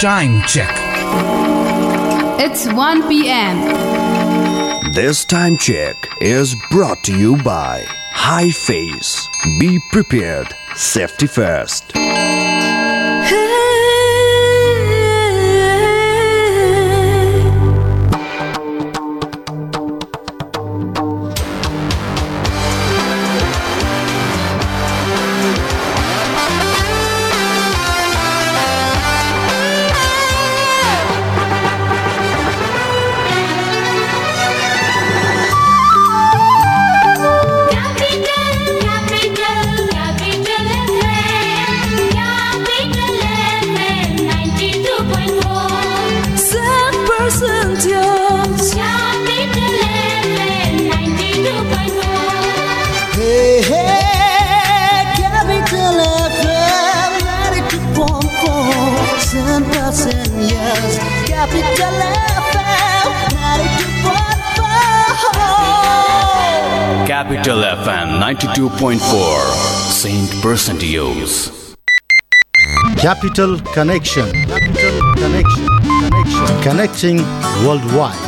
Time check. It's 1 p.m. This time check is brought to you by High Face. Be prepared. Safety first. 92.4. Saint Percentios. Capital Connection. Capital Connection. Connection. Connecting worldwide.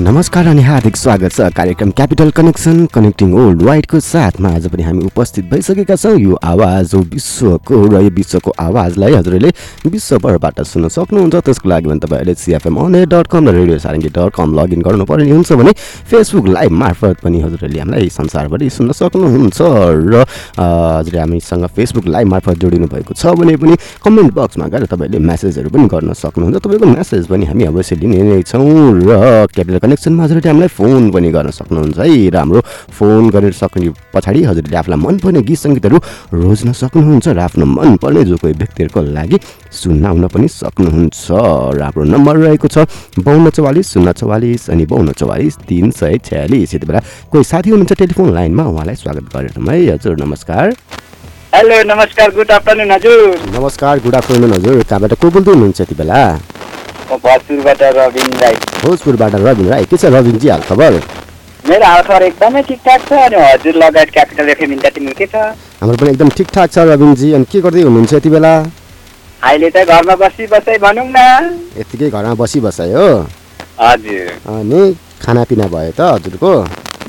नमस्कार अनि हार्दिक स्वागत छ कार्यक्रम capital connection connecting world वाइडको साथमा आज पनि हामी उपस्थित भइसकेका छौँ। यो आवाज हो विश्वको र यो विश्वको आवाजलाई हजुरहरूले विश्वभरबाट सुन्न सक्नुहुन्छ। त्यसको लागि भने तपाईँहरूले सिएफएम अनलाइन डट कम र radio Sarangi dot com login गर्नुपर्ने हुन्छ भने फेसबुक लाइभ मार्फत पनि हजुरहरूले हामीलाई संसारभरि सुन्न सक्नुहुन्छ। र हजुरले हामीसँग फेसबुक लाइभ मार्फत जोडिनु भएको छ भने पनि कमेन्ट बक्समा गएर तपाईँहरूले म्यासेजहरू पनि गर्न सक्नुहुन्छ। तपाईँको म्यासेज पनि हामी अवश्य लिने नै छौँ। र क्यापिटल कनेक्सनमा हजुरहरूले हामीलाई फोन पनि गर्न सक्नुहुन्छ। है र हाम्रो फोन गरेर सक्ने पछाडि हजुरले आफूलाई मनपर्ने गीत सङ्गीतहरू रोज्न सक्नुहुन्छ र आफ्नो मनपर्ने जो कोही व्यक्तिहरूको लागि सुनाउन पनि सक्नुहुन्छ। र हाम्रो नम्बर रहेको छ बाउन्न चौवालिस शून्य चौवालिस अनि बाउन्न चौवालिस तिन सय छयालिस। यति बेला कोही साथी हुनुहुन्छ टेलिफोन लाइनमा उहाँलाई स्वागत गरेर है हजुर नमस्कार। हेलो नमस्कार गुड आफ्टरनुन हजुर। नमस्कार गुड आफ्टरनुन हजुर। कहाँबाट को बोल्दै हुनुहुन्छ यति बेला? म भरतपुरबाट रविन राई भोजपुरबाट रविन राई के छ रविनजी हाल खबर? मेरो हालखबर एकदमै ठिकठाक छ अनि हजुर लगायत क्यापिटल एफएम इन्टरटेनमेन्ट के छ? हाम्रो पनि एकदम ठिकठाक छ रविनजी अनि के गर्दै हुनुहुन्छ यति बेला? अहिले त घरमा बसी बसै भनौँ न। यत्तिकै घरमा बसी बसाइ हो। हजुर। अनि खानापिना भयो त हजुरको?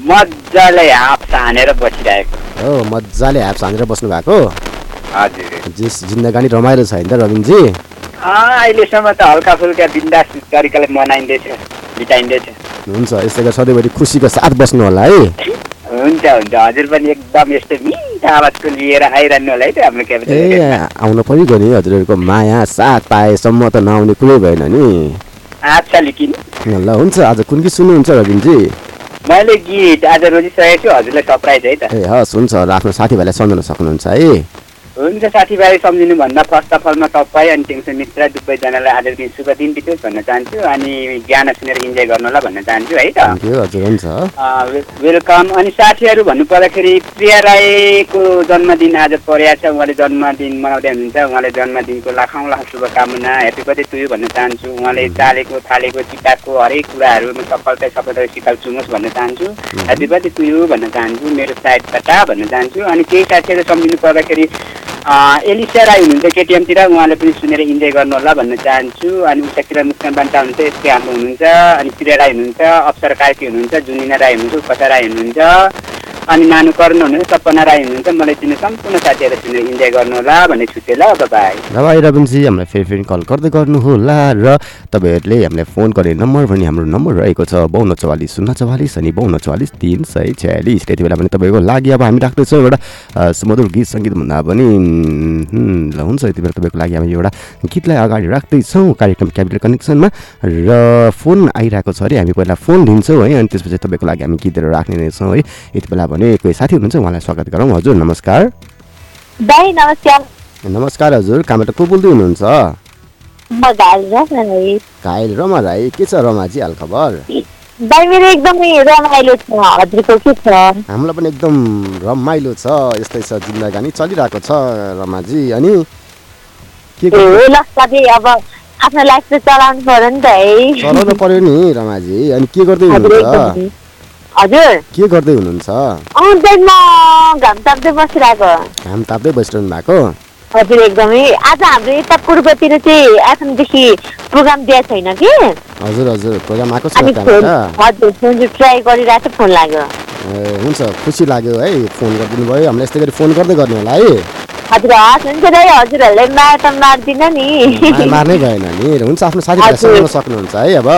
मजाले हाफ हानेर बसिरहेको। हो मजाले ह्याप्स हानेर बस्नु भएको हजुर। जिस जिन्दगानी रमाइलो छ होइन त रविनजी। अहिलेसम्म त हल्का फुल्का बिन्दास तरिकाले मनाइँदैछ बिताइँदैछ। हुन्छ यसै गरी सधैँभरि खुसीको साथ बस्नु होला है। हुन्छ हुन्छ। हजुर पनि एकदम यस्तो मिठो आवाजको लिएर आइरहनु होला है त हाम्रो क्यापिटल ए। आउनु पनि गयो नि हजुरहरूको माया साथ पाएसम्म त नआउने कुरै भएन नि। अच्छा लिकिन ल हुन्छ आज कुन गीत सुन्नुहुन्छ रविनजी? मैले गीत आज रोजिसकेको छु हजुरलाई सरप्राइज है त। ए हस् हुन्छ आफ्नो साथीभाइलाई सम्झाउन सक्नुहुन्छ है। हुन्छ साथीभाइ सम्झिनुभन्दा फर्स्ट अफ अलमा तपाईँ अनि टेन्सन मित्र दुवैजनालाई आज दिन शुभ दिन बितोस् भन्न चाहन्छु अनि गाना सुनेर इन्जोय गर्नु होला भन्न चाहन्छु है त? हजुर हुन्छ। वेलकम। अनि साथीहरू भन्नु पर्दाखेरि प्रिया राईको जन्मदिन आज परेको छ उहाँले जन्मदिन मनाउँदै हुनुहुन्छ उहाँले जन्मदिनको लाखौँ लाख शुभकामना ह्याप्पी बर्थडे टु यू भन्न चाहन्छु उहाँले चालेको थालेको चिताको हरेक कुराहरू सफलता सफलता सिकाल चुमोस् भन्न चाहन्छु। ह्याप्पी बर्थडे टु यू भन्न चाहन्छु मेरो साइडबाट भन्न चाहन्छु अनि केही साथीहरू सम्झिनु पर्दाखेरि अँ, एलिसा राई हुनुहुन्छ केटिएमतिर उहाँले पनि सुनेर इन्जोय गर्नु होला भन्न चाहन्छु। अनि उतातिर मुस्कान बान्ता हुनुहुन्छ एसके हाम्रो हुनुहुन्छ अनि प्रिया राई हुनुहुन्छ अप्सर कार्की हुनुहुन्छ जुनिना राई हुनुहुन्छ उपसा राई हुनुहुन्छ। अनि नानु कर्ण हुनुहुन्छ सपना राई हुनुहुन्छ मलाई चिन्ने सम्पूर्ण साथीहरू सुनेर इन्जोय गर्नुहोला भन्ने छुट्यो ल बाई भाइ रविनजी हामीलाई फेरि फेरि कल गर्दै गर्नुहोला र तपाईँहरूले हामीलाई फोन गर्ने नम्बर भने हाम्रो नम्बर रहेको छ बाउन्न चौवालिस शून्य चौवालिस अनि बाउन्न चौवालिस तिन सय छ्यालिस। त्यति बेला पनि तपाईँको लागि अब हामी राख्दैछौँ एउटा सुमधुर गीत सङ्गीत भन्दा पनि ल हुन्छ यति बेला तपाईँको लागि हामी एउटा गीतलाई अगाडि राख्दैछौँ कार्यक्रम क्यापिटल कनेक्सनमा र फोन आइरहेको छ अरे हामी पहिला फोन लिन्छौँ है अनि त्यसपछि तपाईँको लागि हामी गीतहरू राख्ने नै छौँ है। यति बेला भने कोही साथी हुनुहुन्छ उहाँलाई स्वागत गरौँ। हजुर नमस्कार। दाई नमस्कार। नमस्कार हजुर। कहाँबाट को बोल्दै हुनुहुन्छ? घायल रमा राई के छ रमाजी छ। हामीलाई पनि एकदम रमाइलो छ। यस्तै छ जिन्दगानी चलिरहेको छ रमाजी। अनि के अब आफ्नो लाइफ त चलाउनु पर्यो नि त है। चलाउनु पर्यो नि रमाजी। अनि के गर्दै हुनुहुन्छ। हजुर। के गर्दै हुनुहुन्छ? अँ दाइ म घाम ताप्दै बसिरहेको। घाम ताप्दै बसिरहनु भएको? हजुर एकदमै। आज हाम्रो यता पूर्वतिर चाहिँ एफएमदेखि प्रोग्राम दिएको छैन कि? हजुर हजुर। प्रोग्राम आएको छ हजुर ट्राई गरिरहेको थियो फोन लाग्यो। ए, हुन्छ। खुसी लाग्यो है फोन गरिदिनु भयो हामीलाई यस्तै गरी फोन गर्दै गर्ने होला है। हजुर हस् हुन्छ दाइ हजुरहरूलाई माया त मार्दिनँ नि। मार्नै भएन नि। हुन्छ आफ्नो साथीभाइ हजुर। सुनाउन सक्नुहुन्छ है अब।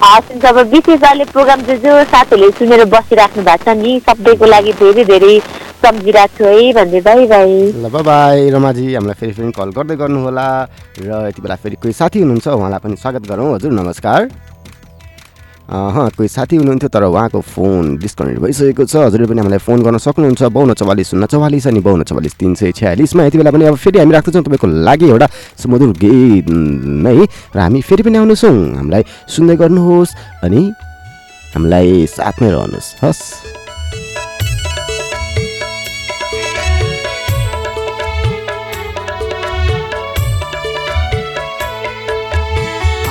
हस् अब विशेष अहिले प्रोग्राम जो जो साथीहरूले सुनेर बसिराख्नु भएको छ नि सबैको लागि धेरै धेरै सम्झिरहेको छु है भन्दै बाई बाई ल बाई रमाजी हामीलाई फेरि फेरि कल गर्दै गर्नुहोला र यति बेला फेरि कोही साथी हुनुहुन्छ उहाँलाई पनि स्वागत गरौँ हजुर नमस्कार कोही साथी हुनुहुन्थ्यो तर उहाँको फोन डिस्कनेक्ट भइसकेको छ। हजुरले पनि हामीलाई फोन गर्न सक्नुहुन्छ। बाउन्न चौवालिस शून्य चौवालिस अनि बाउन्न चौवालिस तिन सय छ्यालिसमा। यति बेला पनि अब फेरि हामी राख्दैछौँ तपाईँको लागि एउटा सुमधुर गीत नै। र हामी फेरि पनि आउनेछौँ। हामीलाई सुन्दै गर्नुहोस् अनि हामीलाई साथमै रहनुहोस्। हस्।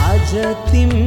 आज तिम्रो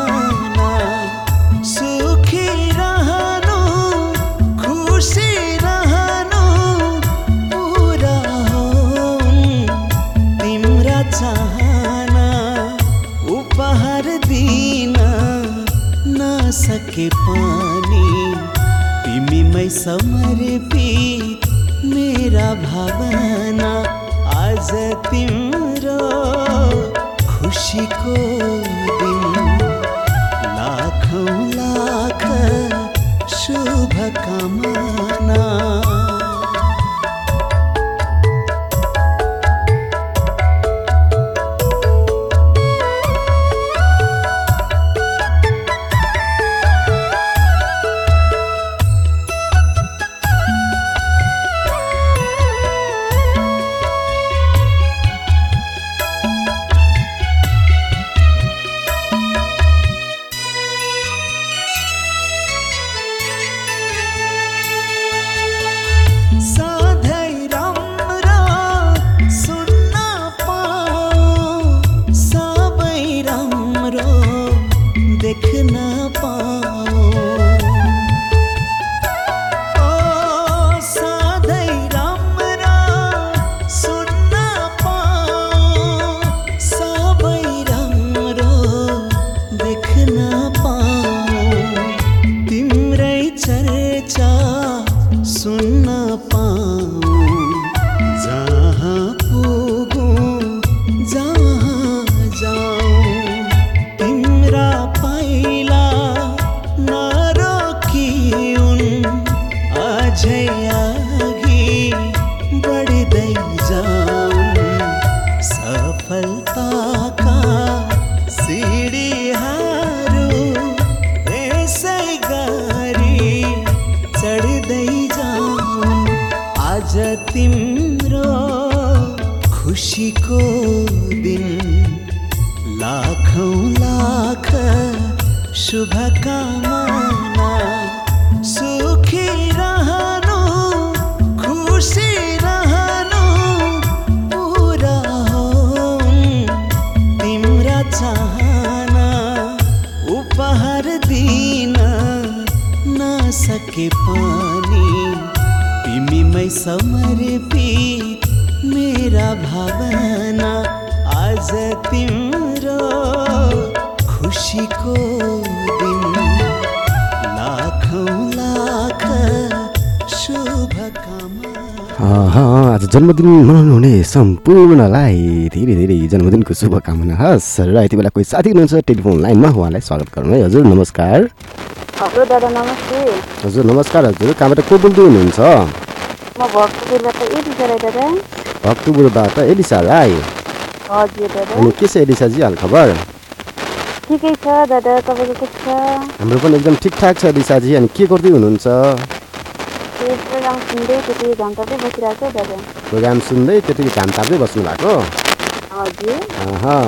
समर्पित मेरा भावना आज तिम्रो खुशी को दिन जन्मदिन मनाउनु हुने सम्पूर्णलाई धेरै धेरै जन्मदिनको शुभकामना हस् र यति बेला कोही साथी हुनुहुन्छ टेलिफोन लाइनमा उहाँलाई स्वागत गरौँ है। हजुर नमस्कार। हजुर दादा नमस्ते। हजुर नमस्कार हजुर। कहाँबाट को बोल्दै हुनुहुन्छ? भक्तपुरबाट एलिसा राई अनि के छ एलिसाजी हालखबर ठिकै छ दादा। तपाईँको कस्तो छ? हाम्रो पनि एकदम ठिकठाक छ एलिसाजी। अनि के गर्दै हुनुहुन्छ? प्रोग्राम सुन्दै त्यति घन्टाकै बसिरहेको छ दादा प्रोग्राम सुन्दै त्यतिकै घाम ताप्दै बस्नु भएको हजुर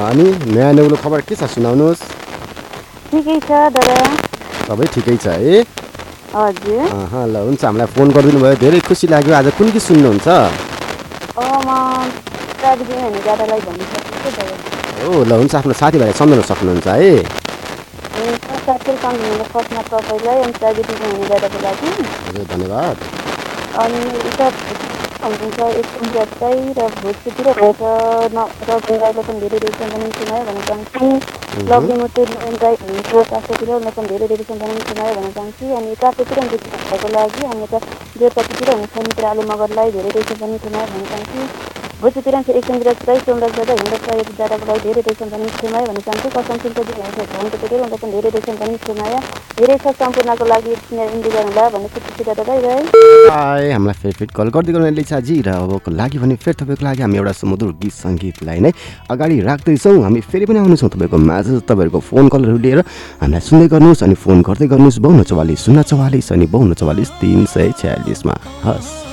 अनि नयाँ नेउलो खबर के छ सुनाउनुहोस् ठिकै छ दादा सबै ठिकै छ है हजुर ल हुन्छ हामीलाई फोन गरिदिनु भयो धेरै खुसी लाग्यो आज कुन गीत सुन्नुहुन्छ हो ल हुन्छ आफ्नो साथीभाइलाई सम्झाउन सक्नुहुन्छ है धन्यवाद अनि उता हुनुहुन्छ एकछिन चाहिँ र भोजपुरतिर हुन्छ न र बङ्गाललाई पनि धेरै धेरै सम्झना सुनायो भन्न चाहन्छु लभली मुटु राई हुनुहुन्छ काठोतिर उनलाई पनि धेरै धेरै सम्झना सुनायो भन्न चाहन्छु अनि काठोतिर हुन्छ भएको लागि अनि यता जोरपाटीतिर हुनुहुन्छ मित्र आलु मगरलाई धेरै धेरै सम्झना सुनायो भन्न चाहन्छु भोजपुरतिर चाहिँ एकछिन राई सोमराज दादा हिन्द प्रयोग दादाको धेरै धेरै सम्झना सुनायो भन्न चाहन्छु कसम सिंहजी हुनुहुन्छ भवनकोतिर उनलाई पनि धेरै धेरै सम्झना सुनायो धेरै छ सम्पूर्णको लागि इन्डिया होला भन्ने खुसी दादा बाई बाई हाई हामीलाई फेरि फेरि कल गर्दै गर्नु लिसाजी र अबको लागि भने फेरि तपाईँको लागि हामी एउटा सुमधुर गीत सङ्गीतलाई नै अगाडि राख्दैछौँ हामी फेरि पनि आउनेछौँ तपाईँको माझ तपाईँहरूको फोन कलहरू लिएर हामीलाई सुन्दै गर्नुहोस् अनि फोन गर्दै गर्नुहोस् बाउन्न चौवालिस शून्य चौवालिस अनि बाउन्न चौवालिस तिन सय छ्यालिसमा हस्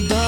दबाई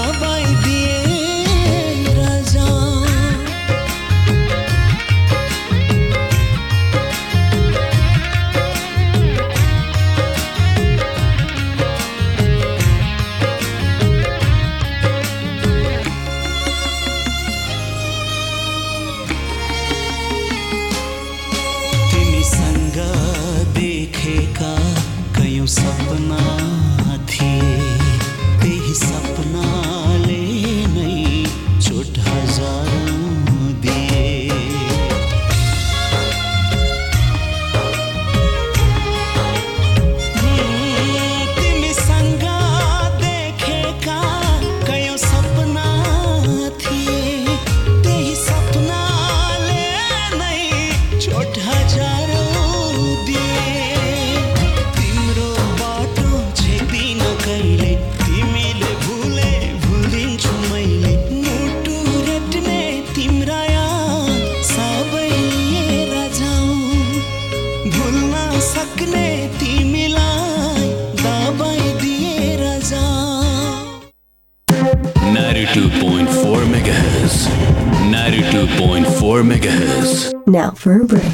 reverberate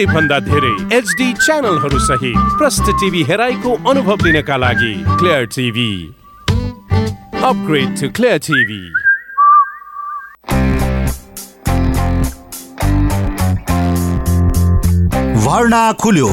धेरै भन्दा धेरै एचडी च्यानलहरू सहित प्रष्ट टिभी हेराइको अनुभव लिनका लागि clear TV upgrade to clear TV भर्ना खुल्यो।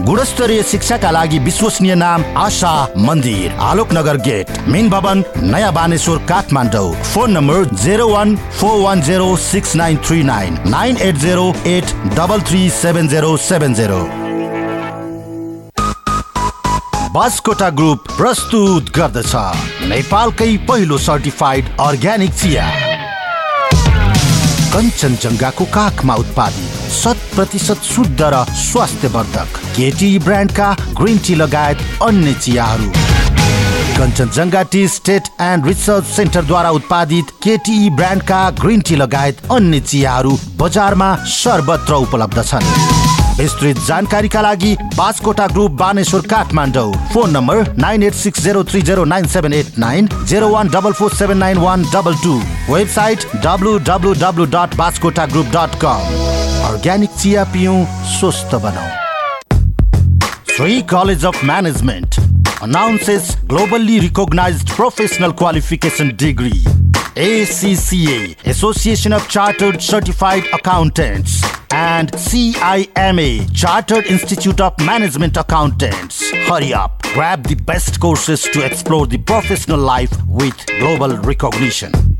गुणस्तरीय शिक्षाका लागि विश्वसनीय नाम आशा मन्दिर आलोकनगर गेट मेन भवन नयाँ Baneshwar Kathmandu phone number zero one four one zero six nine three nine nine eight zero eight double three seven zero seven zero Baskota group प्रस्तुत गर्दछ नेपालकै पहिलो सर्टिफाइड अर्ग्यानिक चिया कञ्चनजङ्घाको काखमा उत्पादित शत प्रतिशत शुद्ध र स्वास्थ्यवर्धक केटी ब्रान्डका ग्रिन टी लगायत अन्य चियाहरू। Kanchenjunga tea estate and research सेन्टरद्वारा उत्पादित केटी ब्रान्डका ग्रिन टी लगायत अन्य चियाहरू बजारमा सर्वत्र उपलब्ध छन्। विस्तृत जानकारीका लागि Baskota group Baneshwar Kathmandu. Phone number nine eight six zero three zero nine seven eight nine zero one double four seven nine one double two. Website W W W dot Baskota group dot com. Organic चिया पिउँ स्वस्थ बनाऊ Sri College of Management announces globally recognized professional qualification degree. ACCA, Association of Chartered Certified Accountants, and CIMA, Chartered Institute of Management Accountants. Hurry up, grab the best courses to explore the professional life with global recognition.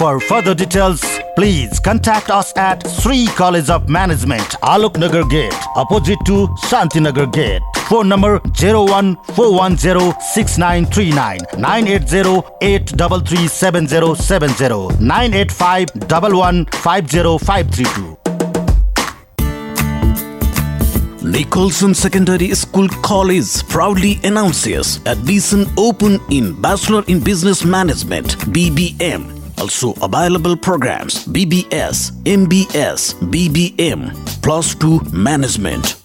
For further details, please contact us at Sri College of Management, Alok Nagar Gate, opposite to Shantinagar Gate. Phone number 014106939 98083377070 985115052. Nicholson Secondary School College proudly announces admission open in Bachelor in Business Management BBM. Also available programs BBS, MBS, BBM, plus 2 Management.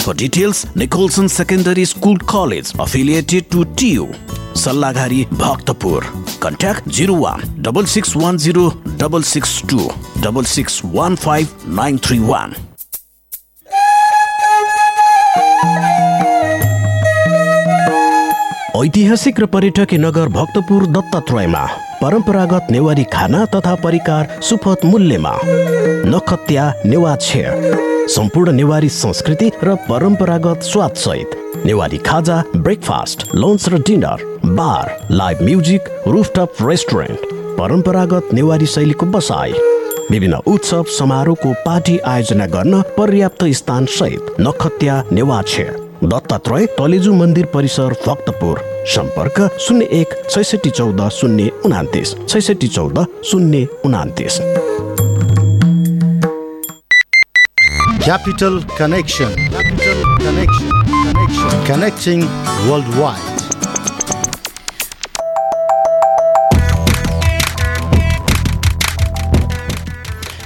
For details, Nicholson Secondary School College affiliated to TU, Sallagari, Bhaktapur. Contact 01 6610 662 6615 931. ऐतिहासिक र पर्यटकीय नगर भक्तपुर दत्तात्रयमा परम्परागत नेवारी खाना तथा परिकार सुपथ मूल्यमा। नखत्या नेवा सम्पूर्ण नेवारी संस्कृति र परम्परागत स्वाद सहित नेवारी खाजा ब्रेकफास्ट लन्च र dinner bar live music rooftop restaurant परम्परागत नेवारी शैलीको बसाई विभिन्न उत्सव समारोहको पार्टी आयोजना गर्न पर्याप्त स्थान सहित नखत्या नेवाछे दत्तात्रय तलेजु मन्दिर परिसर भक्तपुर। सम्पर्क शून्य एक छैसठी चौध शून्य उनातिस छैसठी चौध शून्य उनातिस Capital Connection. Capital Connection. Connection. Connecting worldwide. अह,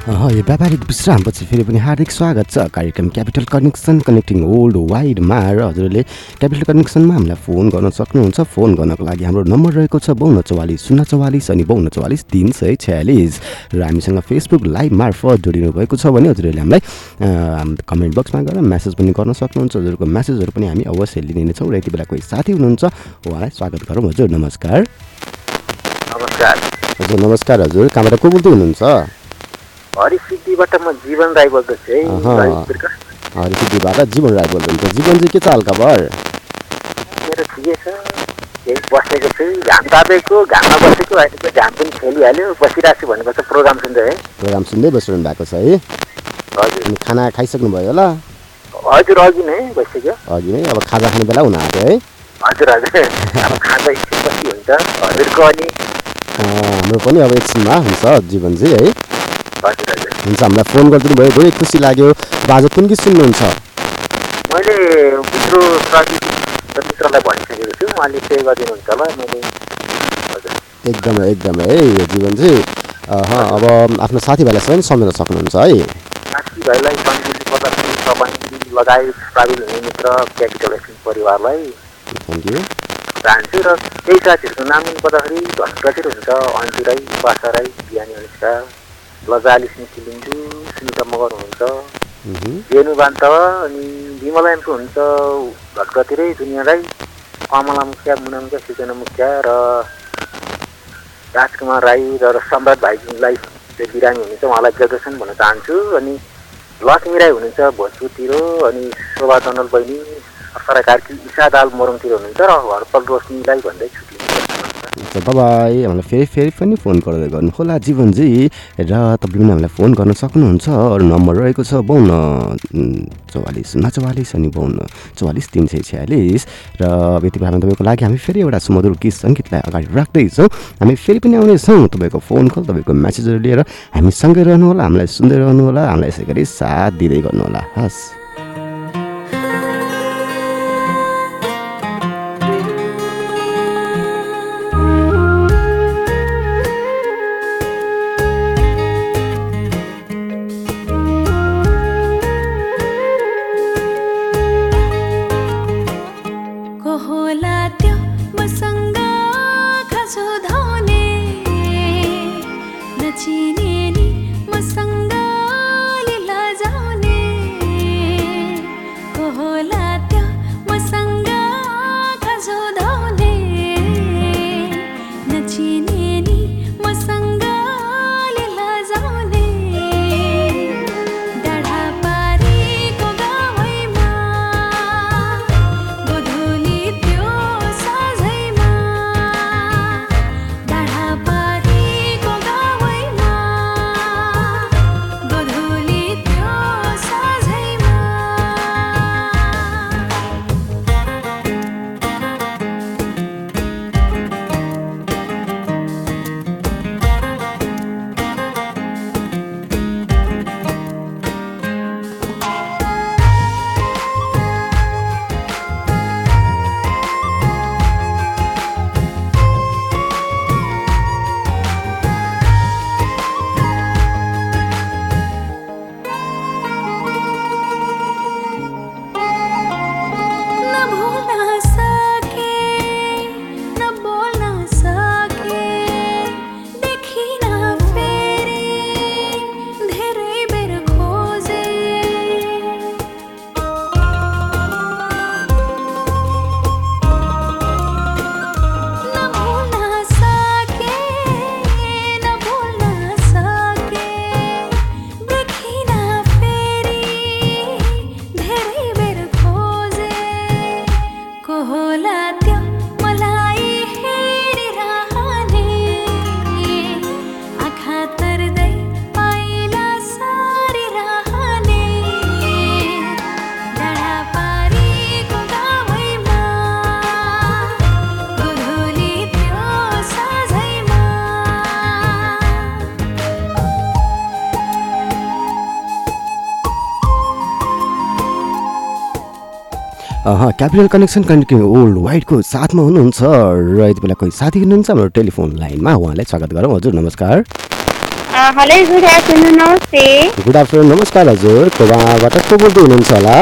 यो व्यापारिक विश्रामपछि फेरि पनि हार्दिक स्वागत छ। कार्यक्रम क्यापिटल कनेक्सन कनेक्टिङ वर्ल्ड वाइडमा र हजुरले क्यापिटल कनेक्सनमा हामीलाई फोन गर्न सक्नुहुन्छ। फोन गर्नको लागि हाम्रो नम्बर रहेको छ बाउन्न चौवालिस शून्य चौवालिस अनि बाउन्न चौवालिस तिन सय छयालिस। र हामीसँग फेसबुक लाइभ मार्फत जोडिनु भएको छ भने हजुरहरूले हामीलाई कमेन्ट बक्समा गएर म्यासेज पनि गर्न सक्नुहुन्छ। हजुरको म्यासेजहरू पनि हामी अवश्य लिने नै छौँ र यति बेला कोही साथी हुनुहुन्छ उहाँलाई स्वागत गरौँ। हजुर नमस्कार। नमस्कार। हजुर नमस्कार हजुर। कहाँबाट को बोल्दै हुनुहुन्छ? हरिसिद्धिबाट म जीवन राई बोल्दैछु है। हरिसिद्धिबाट जीवन राई बोल्नुहुन्छ जीवन चाहिँ के छ हालखबर मेरो ठिकै छ। यही बसेको छु घाम तापेको घाममा बसेको अहिले घाम पनि खेलिहाल्यो बसिरहेको छु भनेको त प्रोग्राम सुन्दै है। प्रोग्राम सुन्दै बसिरहनु भएको छ है। हजुर। खाना खाइसक्नुभयो होला? हजुर अघि नै भइसक्यो अघि नै? अब खाजा खाने बेला हुन आँट्यो है। हजुर हजुर। अब खाँदा एकछिन पछि हुन्छ। हजुरको अनि हाम्रो पनि अब एकछिनमा हुन्छ जीवन चाहिँ है। हुन्छ। हामीलाई फोन गरिदिनु भयो धेरै खुसी लाग्यो। अब आज कुन गीत सुन्नुहुन्छ? मैले भित्र प्रदीप र मित्रलाई भनिसकेको छु। उहाँले पे गरिदिनुहुन्छ होला। मैले एकदमै एकदमै। है यो जीवन चाहिँ अब आफ्नो साथीभाइलाई पनि सम्झाउन सक्नुहुन्छ है? साथीभाइलाई लगायत प्राविल हुने मित्र क्यापिटल एसएम परिवारलाई थ्याङ्क यू चाहन्छु र केही साथीहरूको नाम लिनुपर्दाखेरि धनप्रचुर हुन्छ अन्जु राई बासा राई बिहानी अनुष्का। लजाली स्मृति लिम्बू सुनिता मगर हुनुहुन्छ रेणु बान्त अनि विमला हुन्छ घटकतिरै दुनियाँ राई कमला मुखिया मुना मुखिया सृजना मुखिया र राजकुमार राई र सम्राट भाइजीलाई बिरामी हुनुहुन्छ उहाँलाई ग्रेजुएसन भन्न चाहन्छु। अनि लक्ष्मी राई हुनुहुन्छ भोजपुरतिर अनि शोभा दण्डल बहिनी अप्सरा कार्की इसा दाल मोरङतिर हुनुहुन्छ र हरपल रोशनीलाई भन्दै छुट्टी हुन्छ बाई हामीलाई फेरि फेरि पनि फोन गर्दै गर्नुहोला जीवनजी। र तपाईँले पनि हामीलाई फोन गर्न सक्नुहुन्छ। अरू नम्बर रहेको छ बाउन्न चौवालिस शून्य चौवालिस अनि बाउन्न चौवालिस तिन सय छ्यालिस। र यति बेलामा तपाईँको लागि हामी फेरि एउटा सुमधुर गीत सङ्गीतलाई अगाडि राख्दैछौँ। हामी फेरि पनि आउनेछौँ तपाईँको फोन कल तपाईँको म्यासेजहरू लिएर। हामी सँगै रहनुहोला हामीलाई सुन्दै रहनुहोला हामीलाई यसै गरी साथ दिँदै गर्नुहोला। हस्। क्यापिटल कनेक्सन कनेक्टिङ वर्ल्ड वाइडको साथमा हुनुहुन्छ र यति बेला कोही साथी हुनुहुन्छ हाम्रो टेलिफोन लाइनमा उहाँलाई स्वागत गरौँ। हजुर नमस्कार। हेलो गुड आफ्टरनुन नमस्ते। गुड आफ्टरनुन नमस्कार हजुर। कोबाबाट को बोल्दै हुनुहुन्छ होला?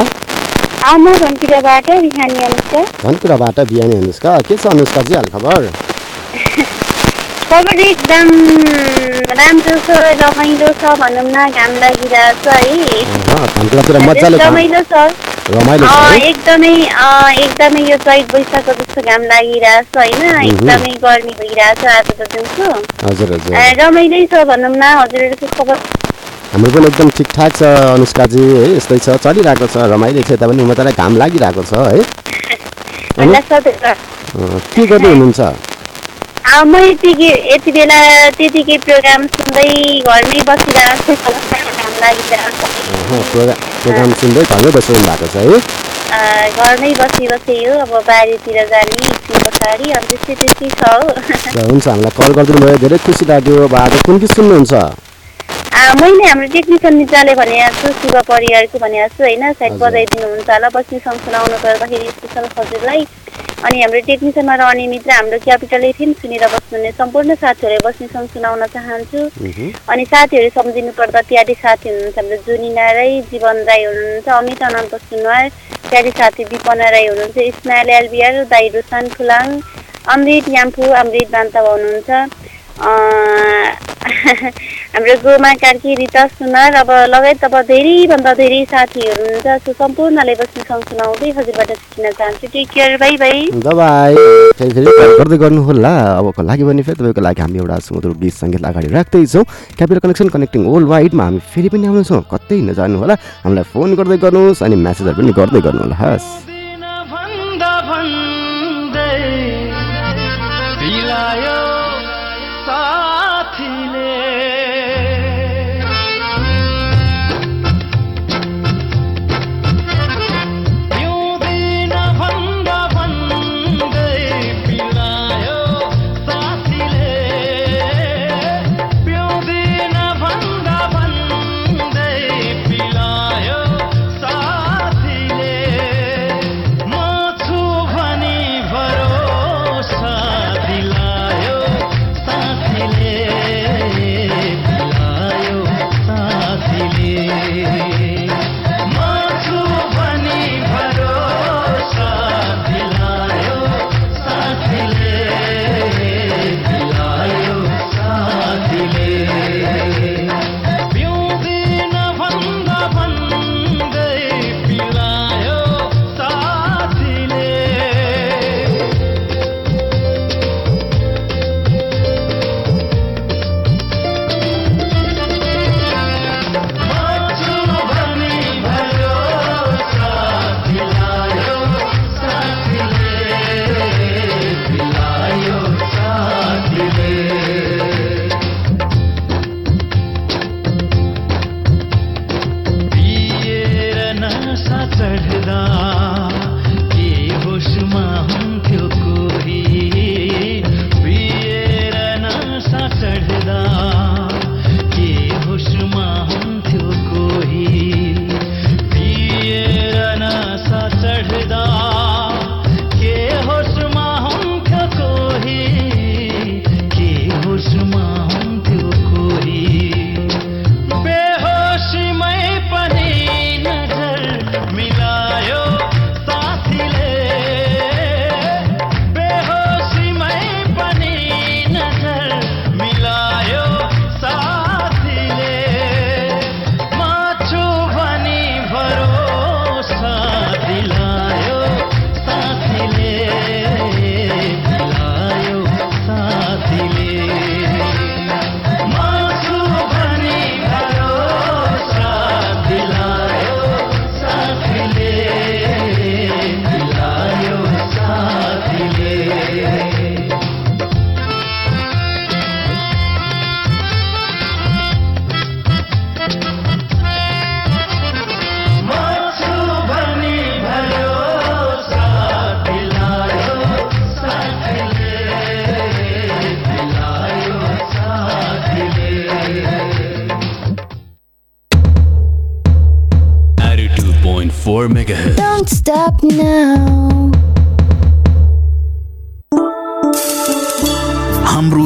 धनकुराबाट बिहानी अनुष्का। के छ अनुष्काजी हालखबर खबर? एकदम राम्रो छ रमाइलो छ भनौँ न घाम लागिरहेछ है। अँ, धनकुरातिर मजाले रमाइलो छ। रमाइलो? एकदमै एकदमै यो चैत वैशाखको जस्तो घाम लागिरहेछ होइन। एकदमै गर्मी भइरहेछ आज त दिउँसो हजुर हजुर। अँ, रमाइलै छ भनौँ न हजुरहरूको खबर? हाम्रो पनि एकदम ठिकठाक छ अनुष्काजी है यस्तै छ। चलिरहेको छ रमाइलो छ। यता पनि मजाले घाम लागिरहेको छ है। के गर्दै हुनुहुन्छ म यतिकै यति बेला त्यतिकै प्रोग्राम सुन्दै घरमै बसिरहेको छु। प्रोग्राम प्रोग्राम सुन्दै घरमै बसिरहनु भएको छ है? घरमै बसी बसी हो अब बारीतिर जाने एकछिन पछाडि अनि त्यस्तै त्यस्तै छ हो। हुन्छ हामीलाई कल गरिदिनु भयो धेरै खुसी लाग्यो अब आज कुन गीत सुन्नुहुन्छ? मैले हाम्रो टेक्निसियन मित्रले भनेको छु शिव परिवारको भनेको छु होइन? सायद बजाइदिनुहुन्छ होला बस्ने सँगसँगै आउनु पर्दाखेरि स्पेसल हजुरलाई। अनि हाम्रो टेक्निसियनमा रहने मित्र हाम्रो क्यापिटल एफएम सुनेर बस्नुहुने सम्पूर्ण साथीहरूले बस्ने सँगसँगै सुनाउन चाहन्छु। अनि साथीहरू सम्झिनु पर्दा प्यारी साथी हुनुहुन्छ हाम्रो जुनिना राई जीवन राई हुनुहुन्छ अमित अनन्त सुनवार प्यारी साथी विपना राई हुनुहुन्छ इस्माइल एलबिआर दाई रुसान फुलाङ अमृत याम्फू अमृत बान्ता हुनुहुन्छ। हाम्रो गोमा कार्की रिता सुनार अब लगायत अब धेरैभन्दा धेरै साथीहरू हुनुहुन्छ सो सम्पूर्णले बस्ने सँग सुनाउँदै हजुरबाट सिक्न चाहन्छु। टेक केयर बाई बाई दबाई फेरि फेरि कल गर्दै गर्नु होला अबको लागि भने फेरि तपाईँको लागि हामी एउटा सुमधुर गीत सङ्गीत अगाडि राख्दैछौँ। क्यापिटल कनेक्सन कनेक्टिङ वर्ल्ड वाइडमा हामी फेरि पनि आउनेछौँ। कतै नजानु होला हामीलाई फोन गर्दै गर्नुहोस् अनि म्यासेजहरू पनि गर्दै गर्नु होला हस् भन्दा भन्दै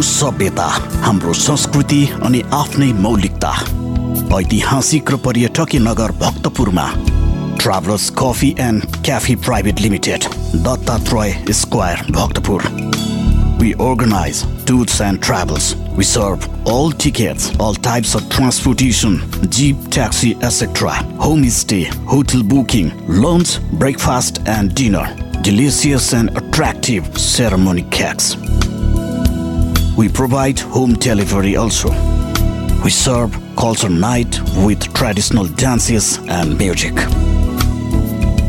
सभ्यता हाम्रो संस्कृति अनि आफ्नै मौलिकता ऐतिहासिक र पर्यटकीय नगर भक्तपुरमा travellers coffee and cafe private limited Dattatraya square Bhaktapur We organize tours and travels. We serve all tickets, all types of transportation, jeep, taxi, etc. Homestay, hotel booking, lunch, breakfast and dinner. Delicious and attractive ceremony cakes. We provide home delivery also. We serve culture night with traditional dances and music.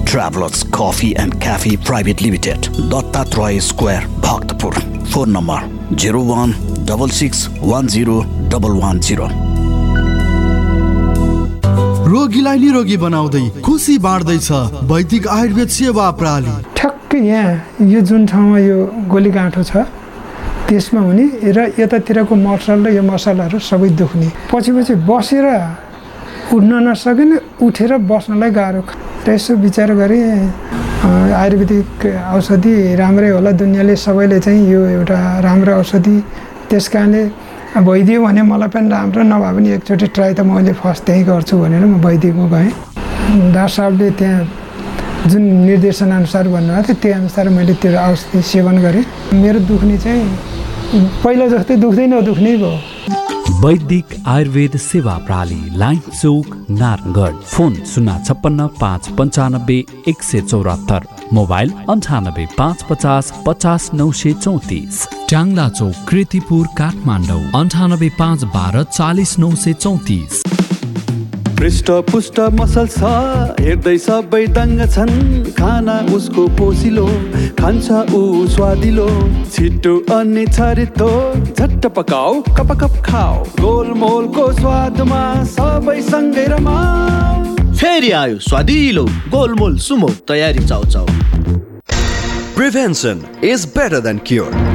Travelers Coffee and Cafe Private Limited, Dattatray Square, Bhaktapur. Phone number 01 रोगीलाई निरोगी बनाउँदै खुसी बाँड्दैछ वैदिक आयुर्वेद सेवा प्रणाली ठ्याक्कै यहाँ यो जुन ठाउँमा यो गोलीगाँठो छ त्यसमा हुने र यतातिरको मसल र यो मसलाहरू सबै दुख्ने। पछि पछि बसेर उठ्न नसकिने उठेर बस्नलाई गाह्रो र यसो विचार गरेँ आयुर्वेदिक औषधि राम्रै होला दुनियाँले सबैले चाहिँ यो एउटा राम्रो औषधि। त्यस कारणले भइदियो भने मलाई पनि राम्रो नभए पनि एकचोटि ट्राई त मैले फर्स्ट त्यहीँ गर्छु भनेर म वैदिकमा गएँ डाक्टर साहबले त्यहाँ जुन निर्देशनअनुसार भन्नुभएको थियो त्यही अनुसार मैले त्यो औषधि सेवन गरेँ। मेरो दुख्ने चाहिँ पहिला जस्तै दुख्दैन दुख्नै भयो। वैदिक आयुर्वेद सेवा प्रणाली लाइन चौक नारायणगढ। फोन शून्य छप्पन्न पाँच पन्चानब्बे एक सय चौरात्तर। मोबाइल अन्ठानब्बे पाँच पचास पचास नौ सय चौतिस। ट्याङ्ला चौक कृतिपुर काठमाडौँ। अन्ठानब्बे पाँच बाह्र चालिस नौ सय चौतिस। पृष्ठ पुष्ट मसल छ हेर्दै सबै दङ्ग छन्। खाना उसको पोसिलो खान्छ ऊ स्वादिलो। छिटो अनि छरितो झट्ट पकाऊ कप कप खाऊ। गोलमोलको स्वादमा सबै सँगै रमाऊ। फेरि आयो स्वादिलो गोलमोल सुमो तयारी चाउ चाउ Prevention is better than cure.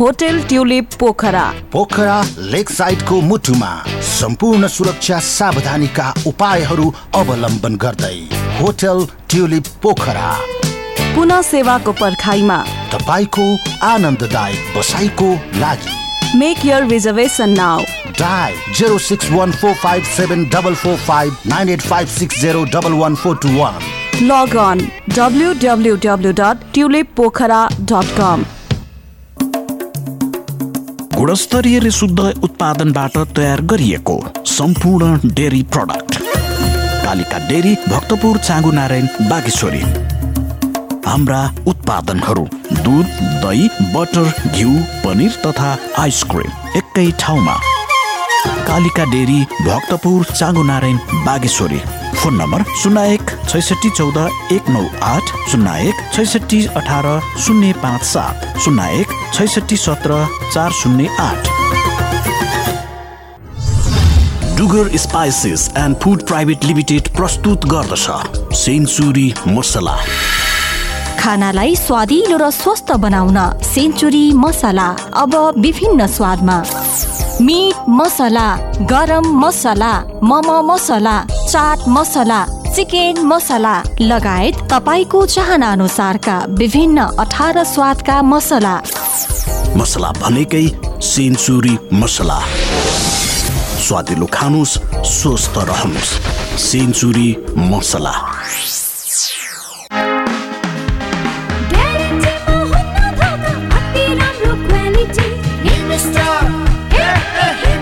Hotel tulip Pokhara. Pokhara lake साइडको मुटुमा सम्पूर्ण सुरक्षा सावधानीका उपायहरू अवलम्बन गर्दै होटल ट्युलिप पोखरा। पुनः सेवाको पर्खाइमा। तपाईँको आनन्ददायक बसाइको लागि। Make your reservation now dial zero six one four गुणस्तरीय र शुद्ध उत्पादनबाट तयार गरिएको सम्पूर्ण dairy product. Kalika dairy Bhaktapur Changu Narayan Bageshwari. हाम्रा उत्पादनहरू दुध दही बटर घिउ पनिर तथा आइसक्रिम एकै ठाउँमा। Kalika dairy Bhaktapur Changu Narayan Bageshwari. Phone number शून्य एक छैसठी चौध एक नौ आठ शून्य एक छैसठी अठार शून्य पाँच सात शून्य एक छैसठी सत्र चार शून्य आठ। Dugar spices and food private limited प्रस्तुत गर्दछ। सेन्चुरी मसला। खानालाई स्वादिलो र स्वस्थ बनाउन सेन्चुरी मसला अब विभिन्न स्वादमा। मिट मसला गरम मसला मम मसला चाट मसला चिकन मसला लगायत तपाईँको चाहना अनुसारका विभिन्न अठार स्वादका मसला। मसला भनेकै सेन्चुरी मसला। स्वादिलो खानुहोस् स्वस्थ रहनुहोस् सेन्चुरी मसला।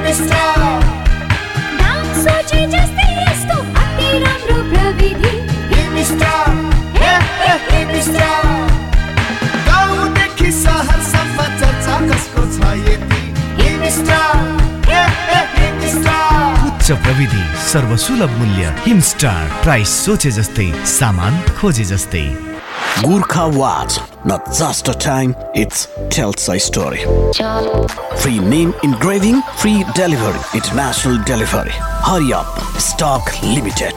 अति गाउँदेखि सहरसम्म चर्चा कसको छ यति उच्च प्रविधि सर्वसुलभ मूल्य हिमस्टार प्राइस सोचे जस्तै सामान खोजे जस्तै Gurkha Watch, not just a time, it tells a story. Free name engraving, free delivery, international delivery. Hurry up, stock limited.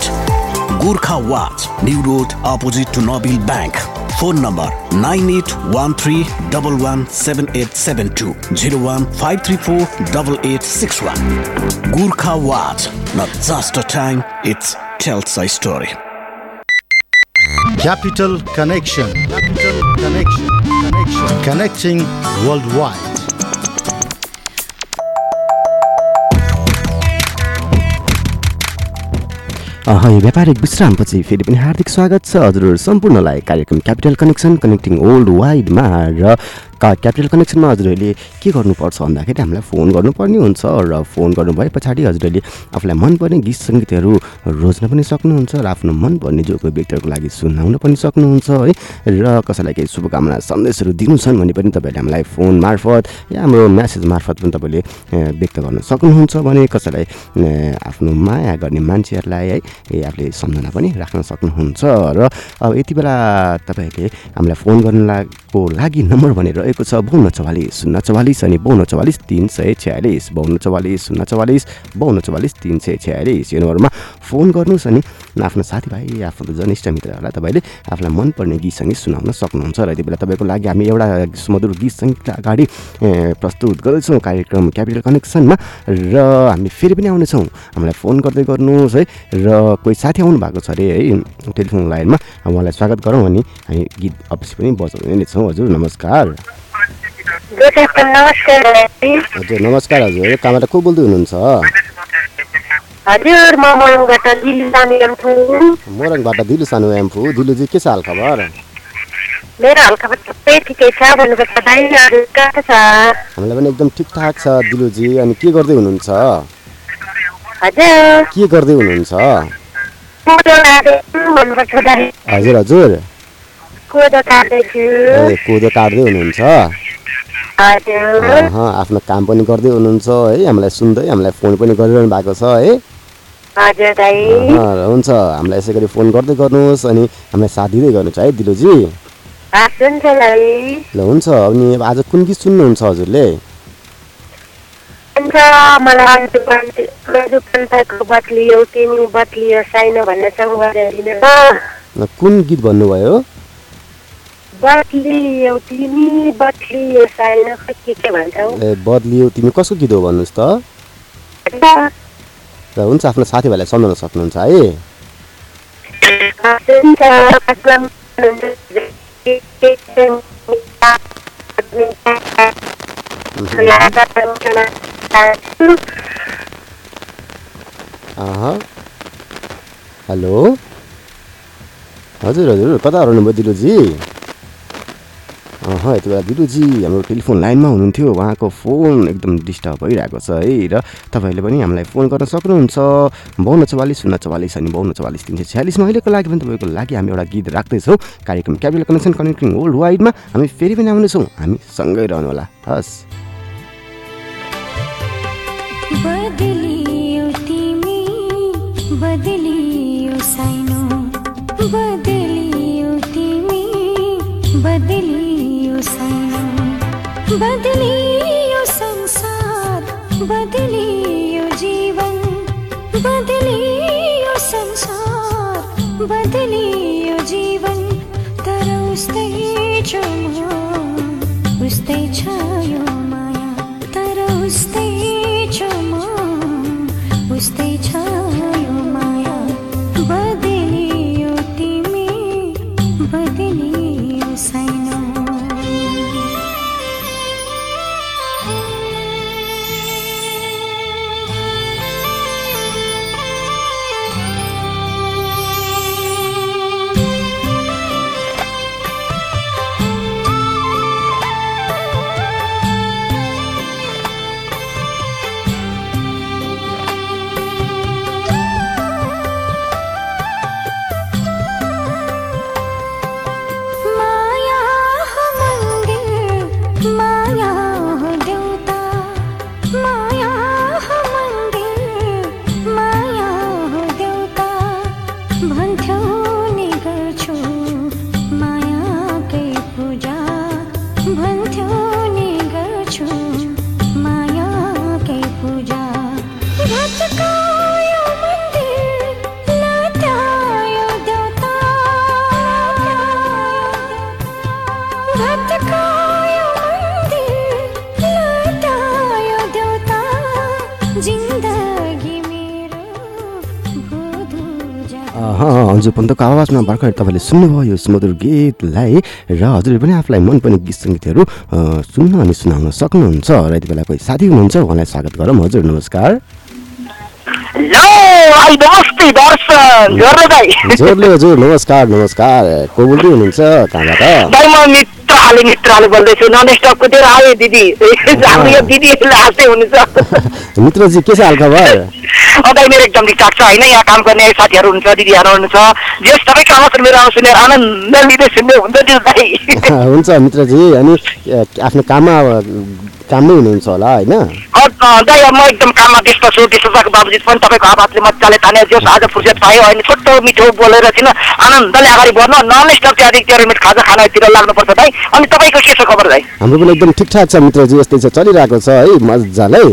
Gurkha Watch, New Road, opposite to Nabil Bank. phone number 9813117872 Gurkha Wat, not just a time, it tells a story. Capital Connection. Connecting worldwide. यो व्यापारिक विश्रामपछि फेरि पनि हार्दिक स्वागत छ हजुरहरू सम्पूर्णलाई कार्यक्रम क्यापिटल कनेक्सन कनेक्टिङ वर्ल्ड वाइडमा र का क्यापिटल कनेक्सनमा हजुरहरूले के गर्नुपर्छ भन्दाखेरि हामीलाई फोन गर्नुपर्ने हुन्छ र फोन गर्नु भए पछाडि हजुरहरूले आफूलाई मनपर्ने गीत सङ्गीतहरू रोज्न पनि सक्नुहुन्छ र आफ्नो मनपर्ने जो कोही व्यक्तिहरूको लागि सुनाउन पनि सक्नुहुन्छ है। र कसैलाई केही शुभकामना सन्देशहरू दिनु छन् भने पनि तपाईँहरूले हामीलाई फोन मार्फत या हाम्रो म्यासेज मार्फत पनि तपाईँले व्यक्त गर्न सक्नुहुन्छ भने कसैलाई आफ्नो माया गर्ने मान्छेहरूलाई है आफूले सम्झना पनि राख्न सक्नुहुन्छ। र अब यति बेला तपाईँहरूले हामीलाई फोन गर्नको लागि नम्बर भनेर रहेको छ। बाउन्न चौवालिस शून्य चौवालिस अनि बाउन्न चौवालिस तिन सय छ्यालिस। बाउन्न चौवालिस शून्य चौवालिस बाउन्न चौवालिस तिन सय छ्यालिस। यो नम्बरमा फोन गर्नुहोस् अनि आफ्नो साथीभाइ आफ्नो जनिष्ठ मित्रहरूलाई तपाईँले आफूलाई मनपर्ने गीत सङ्गीत सुनाउन सक्नुहुन्छ र यति बेला तपाईँको लागि हामी एउटा सुमधुर गीत सङ्गीत अगाडि प्रस्तुत गर्दैछौँ कार्यक्रम क्यापिटल कनेक्सनमा र हामी फेरि पनि आउनेछौँ। हामीलाई फोन गर्दै गर्नुहोस् है र कोही साथी आउनु भएको छ अरे है टेलिफोन लाइनमा उहाँलाई स्वागत गरौँ अनि हामी गीत अवश्य पनि बजाउने नै छौँ। हजुर नमस्कार। हजुर नमस्कार हजुर कहाँबाट को बोल्दै हुनुहुन्छ? मोरङबाट दिलु सानो एम्फू दिलुजी के छ हाल खबर मेरो हल्का सबै ठिकै छ भन्नुपर्छ दाइ अरू कहाँ छ? हामीलाई पनि एकदम ठिकठाक छ दिलुजी अनि के गर्दै हुनुहुन्छ? हजुर। के गर्दै हुनुहुन्छ? हजुर हजुर। कोदो काट्दै हुनुहुन्छ? आफ्नो काम पनि गर्दै हुनुहुन्छ है। हामीलाई सुन्दै हामीलाई फोन पनि गरिरहनु भएको छ है। हुन्छ। हामीलाई यसै गरी फोन गर्दै गर्नुहोस् अनि हामीलाई साथ दिँदै गर्नुहोस् है दिलुजी। ल हुन्छ। अनि आज कुन गीत सुन्नुहुन्छ हजुरले? कुन गीत भन्नुभयो? बदलियो तिमी बदलियो साइनो खै के के भन्छौ ए बदलियो तिमी कसको गीत हो भन्नुहोस् त। र हुन्छ आफ्नो साथीभाइलाई सम्झाउन सक्नुहुन्छ है। हेलो। हजुर हजुर कता हराउनुभयो दिलुजी। यति बेला दिलुजी हाम्रो टेलिफोन लाइनमा हुनुहुन्थ्यो। उहाँको फोन एकदम डिस्टर्ब भइरहेको छ है। र तपाईँहरूले पनि हामीलाई फोन गर्न सक्नुहुन्छ। बाउन्न चौवालिस शून्य चौवालिस अनि बाउन्न चौवालिस तिन सय छ्यालिसमा अहिलेको लागि पनि तपाईँको लागि हामी एउटा गीत राख्दैछौँ। कार्यक्रम क्यापिटल कनेक्सन कनेक्टिङ वर्ल्ड वाइडमा हामी फेरि पनि आउनेछौँ। हामी सँगै रहनु होला हस्। बदलियो तिमी बदलियो संसार बदलियो जीवन। बदलियो संसार बदलियो जीवन। तर उस्तै म उस्तै छ पन्तको आवाजमा भर्खर तपाईँले सुन्नुभयो यो सुमधुर गीतलाई र हजुरले पनि आफूलाई मनपर्ने गीत सङ्गीतहरू सुन्न अनि सुनाउन सक्नुहुन्छ। र यति बेला कोही साथी हुनुहुन्छ उहाँलाई स्वागत गरौँ। हजुर नमस्कार। जोरले हजुर नमस्कार नमस्कार। को बोल्दै हुनुहुन्छ कहाँबाट? भाइ म मित्र हाले मित्र हाले बोल्दैछु नन स्टप कुदेर आयो दिदी। हाम्रो यो दिदीहरूले हाँस्दै हुनुहुन्छ। मित्रजी के छ हालखबर? अँ भाइ मेरो एकदम ठिकठाक छ होइन? यहाँ काम गर्ने साथीहरू हुन्छ दिदीहरू हुनुहुन्छ जे सबै काम सुनेर आउँ सुनेर आनन्द लिँदै सुन्दै हुन्छ त्यो भाइ। हुन्छ मित्रजी अनि आफ्नो काममा काममै हुनुहुन्छ होला होइन? दाइ म एकदम काममा व्यस्त छु त्यसो भएको बाबुजी पनि तपाईँको आवाजले मजाले ताने जस आज फुर्सद पायो होइन छोटो मिठो बोलेर चाहिँ आनन्दले अगाडि बढ्नु? नन स्टप चाहिँ अलिक रेडिमेड खाजा खानातिर लाग्नुपर्छ भाइ अनि तपाईँको के छ खबर भाइ हाम्रो पनि एकदम ठिकठाक छ मित्रजी यस्तै छ चलिरहेको छ है मजाले।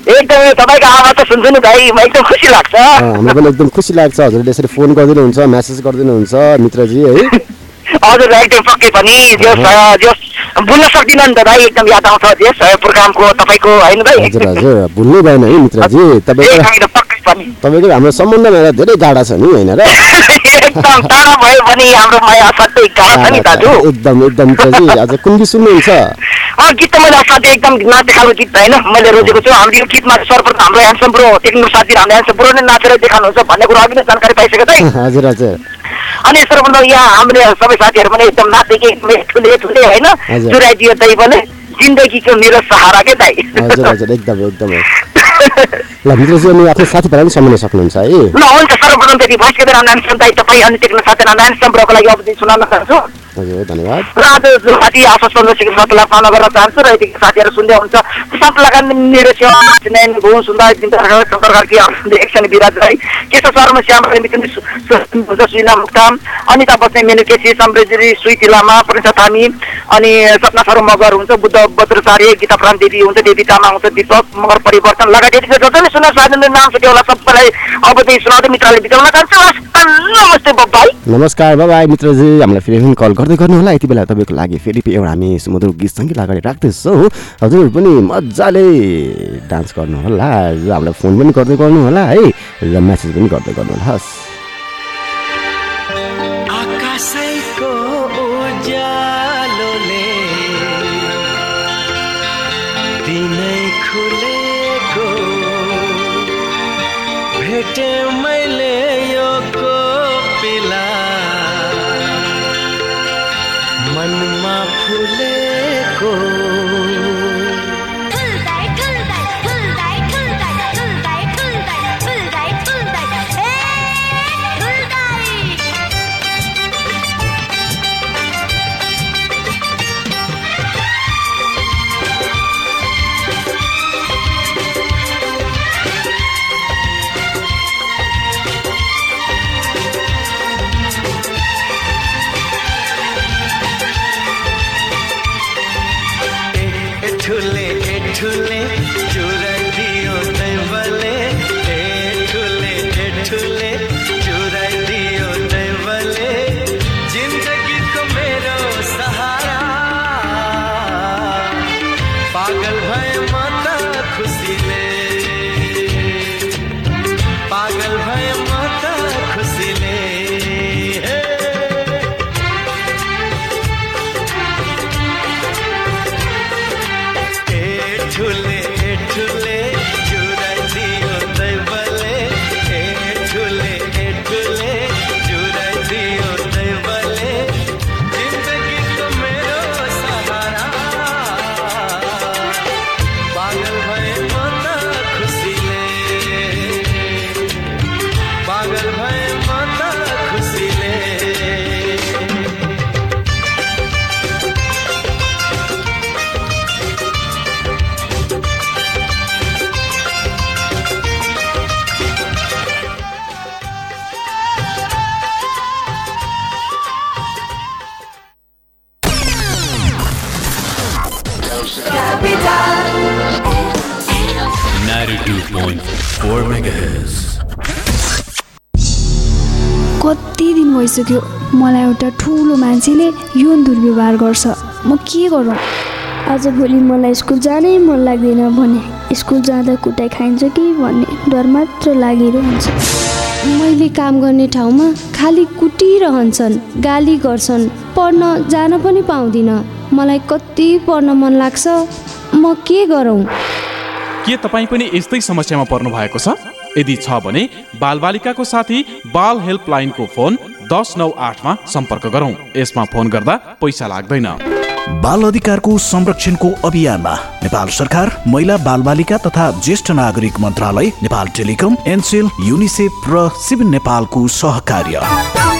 एकदमै तपाईँको आवाज त सुन्छु नि भाइ एकदम खुसी लाग्छ। हाम्रो पनि एकदम खुसी लाग्छ हजुरले यसरी फोन गरिदिनुहुन्छ म्यासेज गरिदिनुहुन्छ मित्रजी है। हजुर एकदम पक्कै पनि। जस जस भुल्न सक्दिनँ नि त भाइ एकदम याद आउँछ जस प्रोग्रामको तपाईँको होइन भाइ? हजुर हजुर। भुल्नै भएन है मित्रजी। तपाईँको तपाईँको हाम्रो सम्बन्धमा एउटा धेरै गाढा छ नि होइन र? एकदम टाढा भयो भने हाम्रो माया असाध्यै गाह्रो छ नि दाजु। एकदम एकदम मित्रजी। आज कुन गीत सुन्नुहुन्छ? गीत त मैले असाध्यै एकदम नाच्ने खालको गीत होइन? मैले रोजेको छु। हाम्रो यो गीतमा सर्वप्रथम हाम्रो ह्यान्डसम ब्रो टेक्निक साथी हाम्रो ह्यान्डसम ब्रो नै नाचेर देखाउनुहुन्छ भन्ने कुरो अघि नै जानकारी पाइसकेको थिएँ हजुर हजुर। अनि सर्वप्रथम यहाँ हाम्रो सबै साथीहरू पनि एकदम एकदमै ठुले ठुले होइन। जुराइदियो दाइ भने जिन्दगीको मेरो सहारा के दाइ हजुर हजुर एकदम एकदमै। ल मित्रजी अनि आफ्नो साथीभाइलाई पनि सम्झिन सक्नुहुन्छ है? ल हुन्छ सर्वप्रथम त्यति भोइस केदार नारायण दाइ तपाईँ अनि टेक्निक साथी नारायण ब्रोको लागि अवधि सुनाउन चाहन्छु। हजुर धन्यवाद। र आज साथी आशास चन्द्रशेखर साथीलाई पाउन गर्न चाहन्छु र यतिको साथीहरू सुन्दै हुन्छ साथीलाई मेरो छेउ नयन घुम सुन्दर जिन्दर शङ्कर कार्की एकछिन विराज राई केशव शर्मा श्याम मिथुन सुइना मुक्ताम अनिता बस्ने मेनु केसी समृद्धि स्वीति लामा प्रनिसा थामी अनि सपना सर मगर हुन्छ बुद्ध बज्रचार्य गीता प्राण देवी हुन्छ देवी तामाङ हुन्छ दीपक मगर परिवर्तन लगायत जसले सुनेर साधन नाम छ होला सबैलाई अब त्यही सुनाउँदै मित्रले बिताउन चाहन्छु नमस्ते बब्बाई। नमस्कार बाबा मित्रजी हामीलाई फेरि पनि कल गर्दै गर्नु होला यति बेला तपाईँको लागि फेरि एउटा हामी सुमधुर गीत सङ्गीत अगाडि राख्दैछौँ। हजुर पनि मजाले डान्स गर्नु होला हामीलाई फोन पनि गर्दै गर्नु होला है र म्यासेज पनि गर्दै गर्नु होला हस् दुर्व्यवहार गर्छ। म के गरौँ? आजभोलि मलाई स्कुल जानै मन लाग्दैन भने स्कुल जाँदा कुटाइ खाइन्छ कि भन्ने डर मात्र लागिरहन्छ। मैले काम गर्ने ठाउँमा खालि कुटिरहन्छन् गाली गर्छन् पढ्न जान पनि पाउँदिनँ। मलाई कति पढ्न मन लाग्छ। म के गरौँ? के तपाईँ पनि यस्तै समस्यामा पर्नु भएको छ? यदि छ भने बालबालिकाको साथी बाल हेल्पलाइनको फोन दस नौ आठमा सम्पर्क गरौँ। यसमा फोन गर्दा पैसा लाग्दैन। बाल अधिकारको संरक्षणको अभियानमा नेपाल सरकार महिला बालबालिका तथा ज्येष्ठ नागरिक मन्त्रालय नेपाल टेलिकम एनसेल युनिसेफ र सिभिल नेपालको सहकार्य।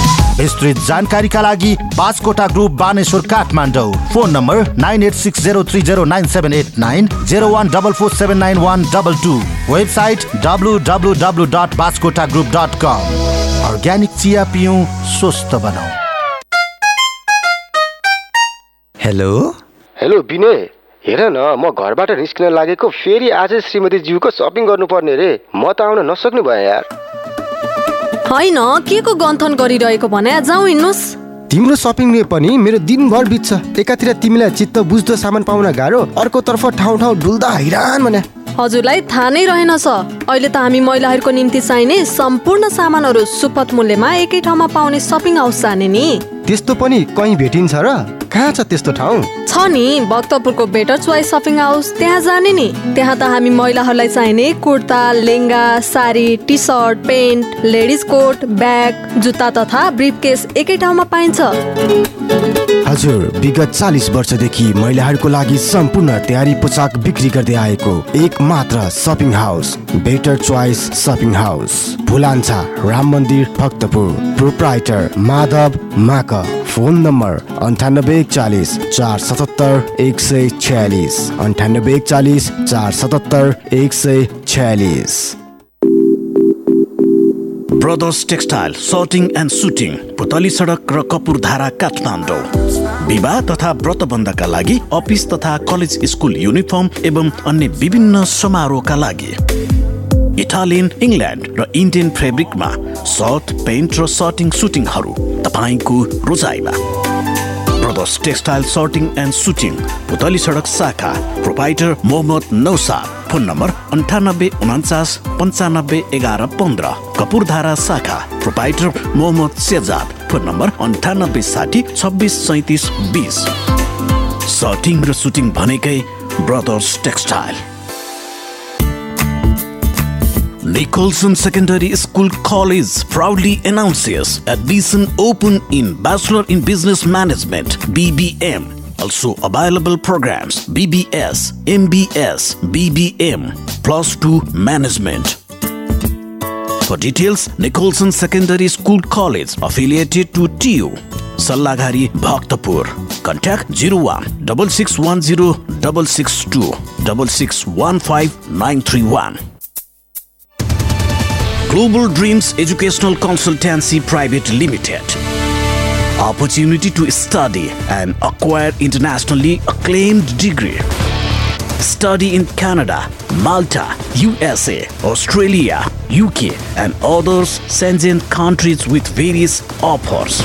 विस्तृत जानकारीका लागि Baskota group Baneshwar Kathmandu. Phone number nine eight six zero three zero nine seven eight nine zero one double four seven nine one double two. Website W W W dot Baskota group dot com organic चिया पिउँ स्वस्थ बनाऊ hello? Hello Vinay हेर न म घरबाट निस्किन लागेको फेरि आज श्रीमती ज्यूको सपिङ गर्नुपर्ने रे। म त आउन नसक्ने भयो यार। होइन के को गन्थन गरिरहेको भने जाउँ हिँड्नुहोस् तिम्रो सपिङले पनि मेरो दिनभर बित्छ। एकातिर तिमीलाई चित्त बुझ्दो सामान पाउन गाह्रो अर्कोतर्फ ठाउँ ठाउँ डुल्दा हैरान भने। हजुरलाई थाहा नै रहेनछ अहिले त हामी महिलाहरूको निम्ति चाहिने सम्पूर्ण सामानहरू सुपथ मूल्यमा एकै ठाउँमा पाउने सपिङ हाउस जाने नि। त्यस्तो पनि कहीँ भेटिन्छ र? कहाँ छ त्यस्तो ठाउँ? छ नि भक्तपुरको बेटर चोइस सपिङ हाउस त्यहाँ जाने नि। त्यहाँ त हामी महिलाहरूलाई चाहिने kurta lehenga sari T shirt pant ladies coat bag जुत्ता तथा ब्रिफ केस एकै ठाउँमा पाइन्छ। हजुर विगत चालिस वर्षदेखि महिलाहरूको लागि सम्पूर्ण तयारी पोसाक बिक्री गर्दै आएको एक मात्र shopping house better choice shopping house Bhulanchha Ram Mandir Bhaktapur. Proprietor Madhav माक। फोन नम्बर अन्ठानब्बे एकचालिस चार सतहत्तर एक सय छयालिस। अन्ठानब्बे एकचालिस चार सतहत्तर एक सय छयालिस। Brothers textile shirting and suiting Putali Sadak र कपुरधारा काठमाडौँ विवाह तथा व्रतबन्धका लागि अफिस तथा कलेज स्कुल युनिफर्म एवं अन्य विभिन्न समारोहका लागि इटालियन इङ्ल्यान्ड र इन्डियन फेब्रिकमा सर्ट पेन्ट र सर्टिङ सुटिङहरू तपाईँको रोजाइमा brothers textile shirting and suiting Putali Sadak शाखा proprietor Mohammad Naushad phone number अन्ठानब्बे उन्चास पन्चानब्बे एघार पन्ध्र कपुरधारा शाखा proprietor Mohammad Shehzad phone number अन्ठानब्बे साठी छब्बिस सैतिस बिस। सर्टिङ र सुटिङ भनेकै brothers textile. Nicholson Secondary School College proudly announces admission open in Bachelor in Business Management BBM. Also available programs BBS, MBS, BBM, Plus 2 Management. For details, Nicholson Secondary School College affiliated to TU. Sallagari Bhaktapur. Contact 01 6610 662 6615 931. Global Dreams Educational Consultancy Private Limited. Opportunity to study and acquire internationally acclaimed degree. Study in Canada, Malta, USA, Australia, UK, and others Shenzhen countries with various offers.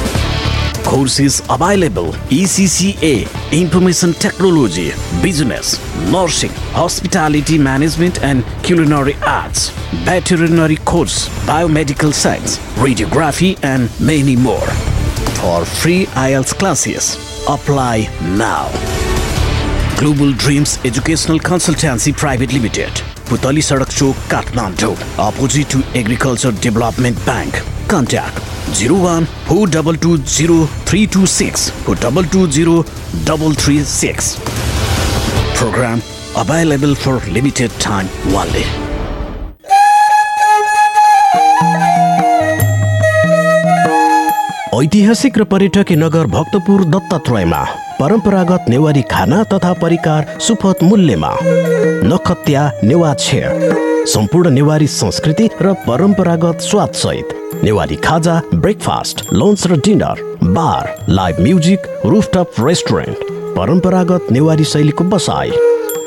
Courses available ECCA, Information Technology, Business, Nursing, Hospitality Management and Culinary Arts, Veterinary Course, Biomedical Science, Radiography and many more. For free IELTS classes, apply now. Global Dreams Educational Consultancy Private Limited, Putali Sadak Chowk, Kathmandu, opposite to Agriculture Development Bank. Contact 01 4220 326 4220 336. Program available for limited time only. ऐतिहासिक र पर्यटकीय नगर भक्तपुर दत्तात्रयमा परम्परागत नेवारी खाना तथा परिकार सुपथ मूल्यमा नखत्या नेवा छेर सम्पूर्ण नेवारी संस्कृति र परम्परागत स्वाद सहित नेवारी खाजा ब्रेकफास्ट लन्च र dinner bar live music rooftop restaurant परम्परागत नेवारी शैलीको बसाई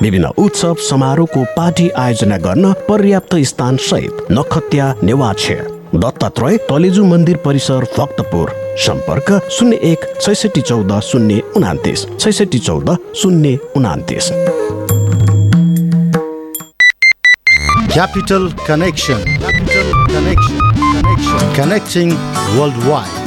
विभिन्न उत्सव समारोहको पार्टी आयोजना गर्न पर्याप्त स्थान सहित नखत्या नेवाछे दत्तात्रय तलेजु मन्दिर परिसर भक्तपुर सम्पर्क शून्य एक छैसठी चौध शून्य उनातिस छैसठी चौध शून्य उनातिस Capital Connection. Connecting Worldwide.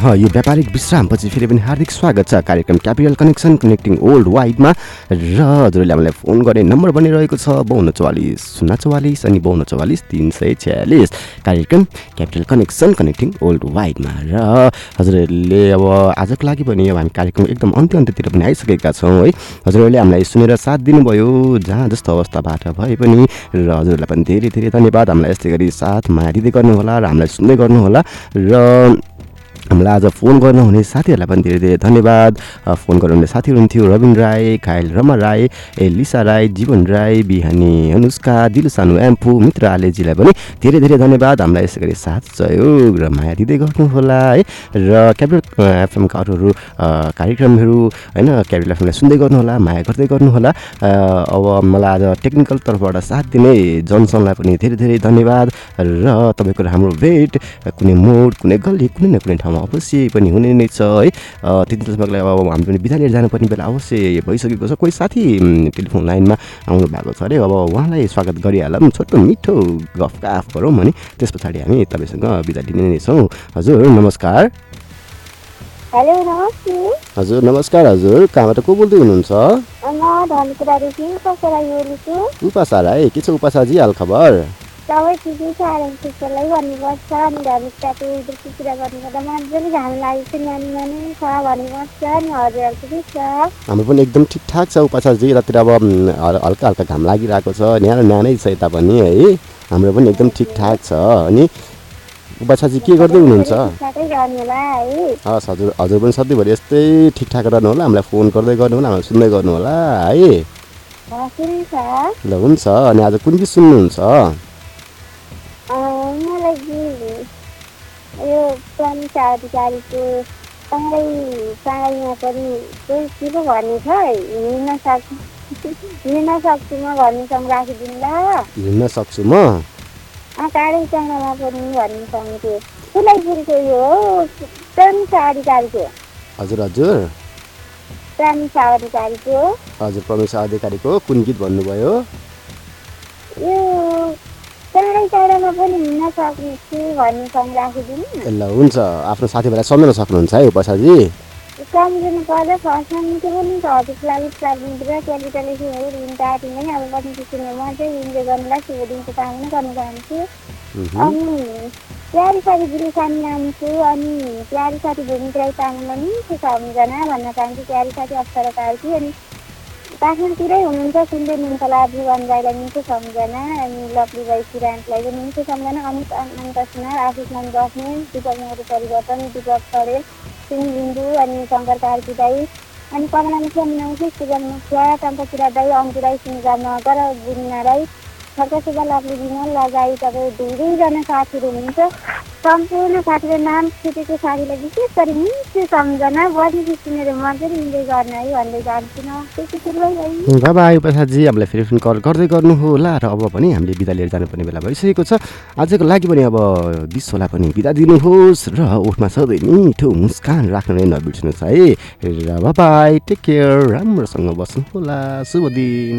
यो व्यापारिक विश्रामपछि फेरि पनि हार्दिक स्वागत छ। कार्यक्रम क्यापिटल कनेक्सन कनेक्टिङ ओल्ड वाइडमा र हजुरले हामीलाई फोन गर्ने नम्बर बनिरहेको छ बाउन्न चौवालिस शून्य चौवालिस अनि बाउन्न चौवालिस तिन सय छ्यालिस। कार्यक्रम क्यापिटल कनेक्सन कनेक्टिङ ओल्ड वाइडमा र हजुरहरूले अब आजको लागि पनि अब हामी कार्यक्रम एकदम अन्त्य अन्त्यतिर पनि आइसकेका छौँ है। हजुरहरूले हामीलाई सुनेर साथ दिनुभयो जहाँ जस्तो अवस्थाबाट भए पनि र हजुरहरूलाई पनि धेरै धेरै धन्यवाद। हामीलाई यस्तै गरी साथ माया दिँदै गर्नुहोला र हामीलाई सुन्दै गर्नुहोला र हामीलाई आज फोन गर्नुहुने साथीहरूलाई पनि धेरै धेरै धन्यवाद। फोन गर्नुहुने साथीहरू हुनुहुन्थ्यो रविन राई खायल रमा राई ए लिसा राई जीवन राई बिहानी अनुष्का दिलु सानु एम्फू मित्र आलेजीलाई पनि धेरै धेरै धन्यवाद। हामीलाई यसै गरी साथ सहयोग र माया दिँदै गर्नुहोला है। र क्यापिटल एफएमका अरू अरू कार्यक्रमहरू होइन क्यापिटल एफएमलाई सुन्दै गर्नुहोला माया गर्दै गर्नुहोला। अब मलाई आज टेक्निकल तर्फबाट साथ दिने जनसनलाई पनि धेरै धेरै धन्यवाद। र तपाईँको हाम्रो भेट कुनै मोड कुनै गल्ली कुनै न कुनै ठाउँमा अवश्य पनि हुने नै छ है। त्यति लागि अब हामी पनि बिदा लिएर जानुपर्ने बेला अवश्य भइसकेको छ। कोही साथी टेलिफोन लाइनमा आउनु भएको छ अरे। अब उहाँलाई स्वागत गरिहालौँ। छोटो मिठो गफगाफ गरौँ भने त्यस पछाडि हामी तपाईँसँग बिदा लिने नै छौँ। हजुर नमस्कार। हेलो नमस्ते। हजुर नमस्कार हजुर। कहाँबाट को बोल्दै हुनुहुन्छ? उपासा राई के छ उपासाजी हाल खबर? ठिकै छ त्यसलाई भन्नुपर्छ। अनि कुरा गर्नुपर्दा मजाले घाम लागेको छ छ भन्नुपर्छ। ठिकै छ। हाम्रो पनि एकदम ठिकठाक छ। उपासाजी यतातिर अब हल्का हल्का घाम लागिरहेको छ। न्यानो न्यानै छ यता पनि है। हाम्रो पनि एकदम ठिकठाक छ। अनि उपासाजी के गर्दै हुनुहुन्छ? हस् हजुर हजुर पनि सधैँभरि यस्तै ठिकठाक रहनु होला। हामीलाई फोन गर्दै गर्नु होला हामीलाई सुन्दै गर्नु होला है। ल हुन्छ। अनि आज कुन गीत सुन्नुहुन्छ? मलाई यो प्रनिसा अधिकारीको सँगै सँगैमा पनि कोही के पो भन्ने छ हिँड्न सक् हिँड्न सक्छु म भन्नेसँग राखिदिनु ल हिँड्न सक्छु म अँ टाढैसँगमा पनि भन्नेसँग कुनै कुरको यो हो प्रनिसा अधिकारीको हजुर हजुर प्रनिसा अधिकारीको हजुर प्रमेश अधिकारीको कुन गीत भन्नुभयो यो टाढै टाढामा पनि हिँड्न सक्ने छु भन्नेसँग राखिदिनु ए ल हुन्छ। आफ्नो साथीभाइलाई सम्झाउन सक्नुहुन्छ है उपासाजी। सम्झिनु पर्दा फर्स्टमा निकै पनि छ। हजुरको लागि प्राविधिक क्यापिटल एसियाहरू ऋण टाटी पनि अब म चाहिँ इन्जोय गर्नुलाई शुभ दिनको कामना गर्न चाहन्छु अनि प्यारी साथी गुरुसानी नाम छु अनि प्यारी साथी भूमिक राई तामाङलाई मिठो सम्झना भन्न चाहन्छु। प्यारी साथी अक्षर कार्की अनि काठमाडौँतिरै हुनुहुन्छ सुन्दै होला जीवन राईलाई मिठो सम्झना अनि लक्ली राई किरान्तलाई पनि मिठो सम्झना। अमित अनन्त सुनार आशिष मान बस्ने दिपक मोरू परिवर्तन दिपक परेल सिंह लिम्बू अनि शङ्कर कार्की दाई अनि कमला मुखिया मिनाउँछु सुगम मुखिया टम्पकिरा दाई अङ्कु राई सुनिजा मगर गुनिना राई लक्ली विमल लगायत अब धेरैजना साथीहरू हुनुहुन्छ। सम्पूर्ण साथीको नाम छुटेको साथीलाई विशेष गरी मिठो सम्झना बजेपछि सुनेर मजाले इन्जोय गर्न है भन्दै जान्छु न बाबा प्रसादजी। हामीलाई फेरि फेरि कल गर्दै गर्नुहोला र अब पनि हामीले बिदा लिएर जानुपर्ने बेला भइसकेको छ। आजको लागि पनि अब विश्वलाई पनि बिदा दिनुहोस् र ओठमा सधैँ मिठो मुस्कान राख्न नै नबिर्सिनुहोस् है। र बाबाई टेक केयर राम्रोसँग बस्नु होला शुभ दिन।